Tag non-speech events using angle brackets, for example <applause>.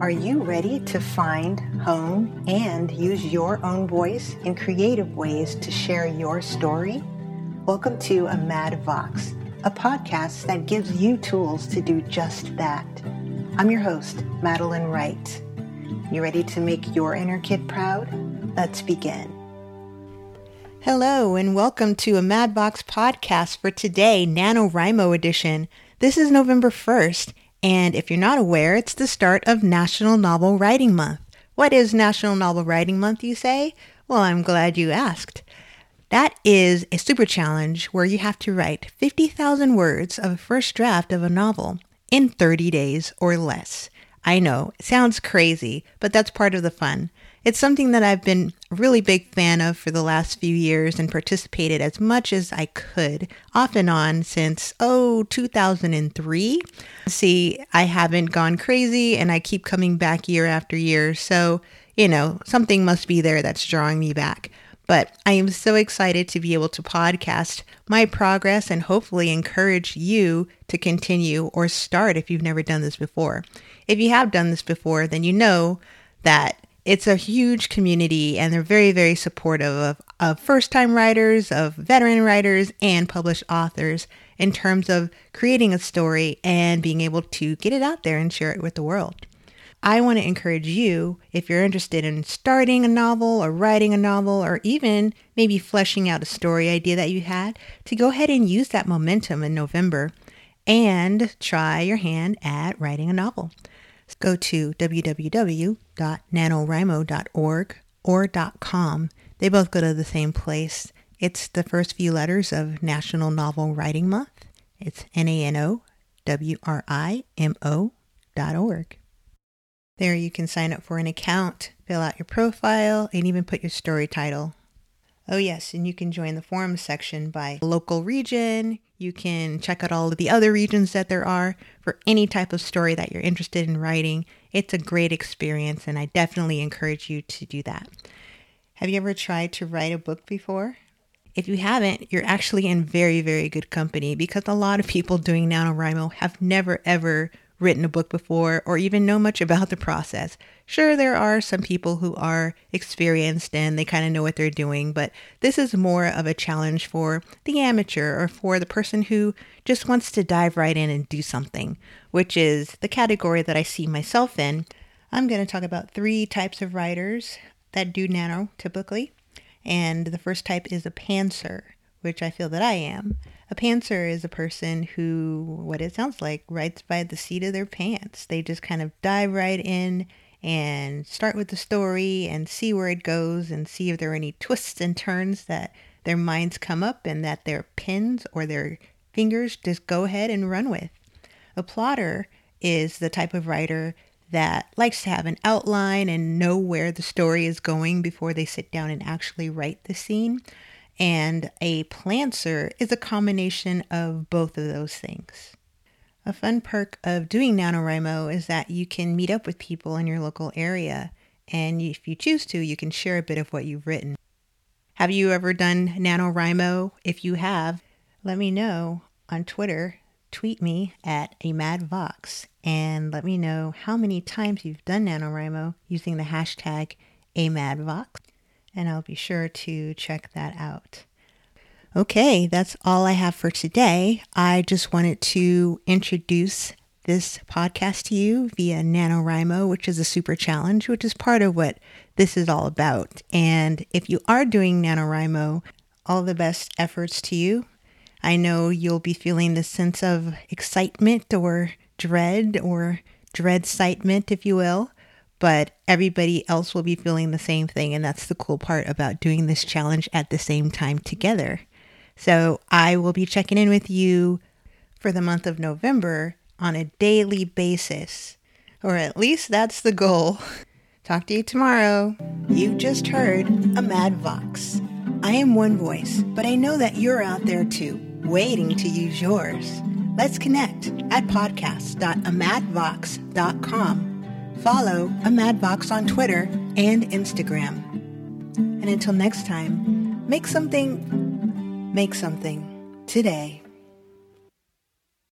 Are you ready to find, hone, and use your own voice in creative ways to share your story? Welcome to a Mad Vox, a podcast that gives you tools to do just that. I'm your host, Madeline Wright. You ready to make your inner kid proud? Let's begin. Hello, and welcome to a Mad Vox podcast for today, NaNoWriMo edition. This is November 1st, and if you're not aware, it's the start of National Novel Writing Month. What is National Novel Writing Month, you say? Well, I'm glad you asked. That is a super challenge where you have to write 50,000 words of a first draft of a novel in 30 days or less. I know, sounds crazy, but that's part of the fun. It's something that I've been a really big fan of for the last few years and participated as much as I could, off and on since, oh, 2003. See, I haven't gone crazy and I keep coming back year after year. So, you know, something must be there that's drawing me back. But I am so excited to be able to podcast my progress and hopefully encourage you to continue or start if you've never done this before. If you have done this before, then you know that it's a huge community and they're very, very supportive of, of first time writers, of veteran writers, and published authors in terms of creating a story and being able to get it out there and share it with the world. I want to encourage you, if you're interested in starting a novel or writing a novel or even maybe fleshing out a story idea that you had, to go ahead and use that momentum in November and try your hand at writing a novel go to www.nanowrimo.org or .com. They both go to the same place. It's the first few letters of National Novel Writing Month. It's N-A-N-O-W-R-I-M-O dot org. There you can sign up for an account, fill out your profile, and even put your story title. Oh yes, and you can join the forums section by local region, you can check out all of the other regions that there are for any type of story that you're interested in writing. It's a great experience, and I definitely encourage you to do that. Have you ever tried to write a book before? If you haven't, you're actually in very, very good company because a lot of people doing NaNoWriMo have never, ever written a book before or even know much about the process. Sure, there are some people who are experienced and they kind of know what they're doing, but this is more of a challenge for the amateur or for the person who just wants to dive right in and do something, which is the category that I see myself in. I'm going to talk about three types of writers that do nano typically. And the first type is a pantser, which I feel that I am. A pantser is a person who, what it sounds like, writes by the seat of their pants. They just kind of dive right in and start with the story and see where it goes and see if there are any twists and turns that their minds come up and that their pins or their fingers just go ahead and run with. A plotter is the type of writer that likes to have an outline and know where the story is going before they sit down and actually write the scene. And a plantser is a combination of both of those things. A fun perk of doing NaNoWriMo is that you can meet up with people in your local area, and if you choose to, you can share a bit of what you've written. Have you ever done NaNoWriMo? If you have, let me know on Twitter. Tweet me at a Mad Vox and let me know how many times you've done NaNoWriMo using the hashtag AMadVox and I'll be sure to check that out. Okay, that's all I have for today. I just wanted to introduce this podcast to you via NaNoWriMo, which is a super challenge, which is part of what this is all about. And if you are doing NaNoWriMo, all the best efforts to you. I know you'll be feeling the sense of excitement or dread or dread excitement, if you will but everybody else will be feeling the same thing. And that's the cool part about doing this challenge at the same time together. So I will be checking in with you for the month of November on a daily basis, or at least that's the goal. <laughs> Talk to you tomorrow. You just heard a Mad Vox. I am one voice, but I know that you're out there too, waiting to use yours. Let's connect at podcast.amadvox.com Follow a Mad Vox on Twitter and Instagram. And until next time, make something, make something today.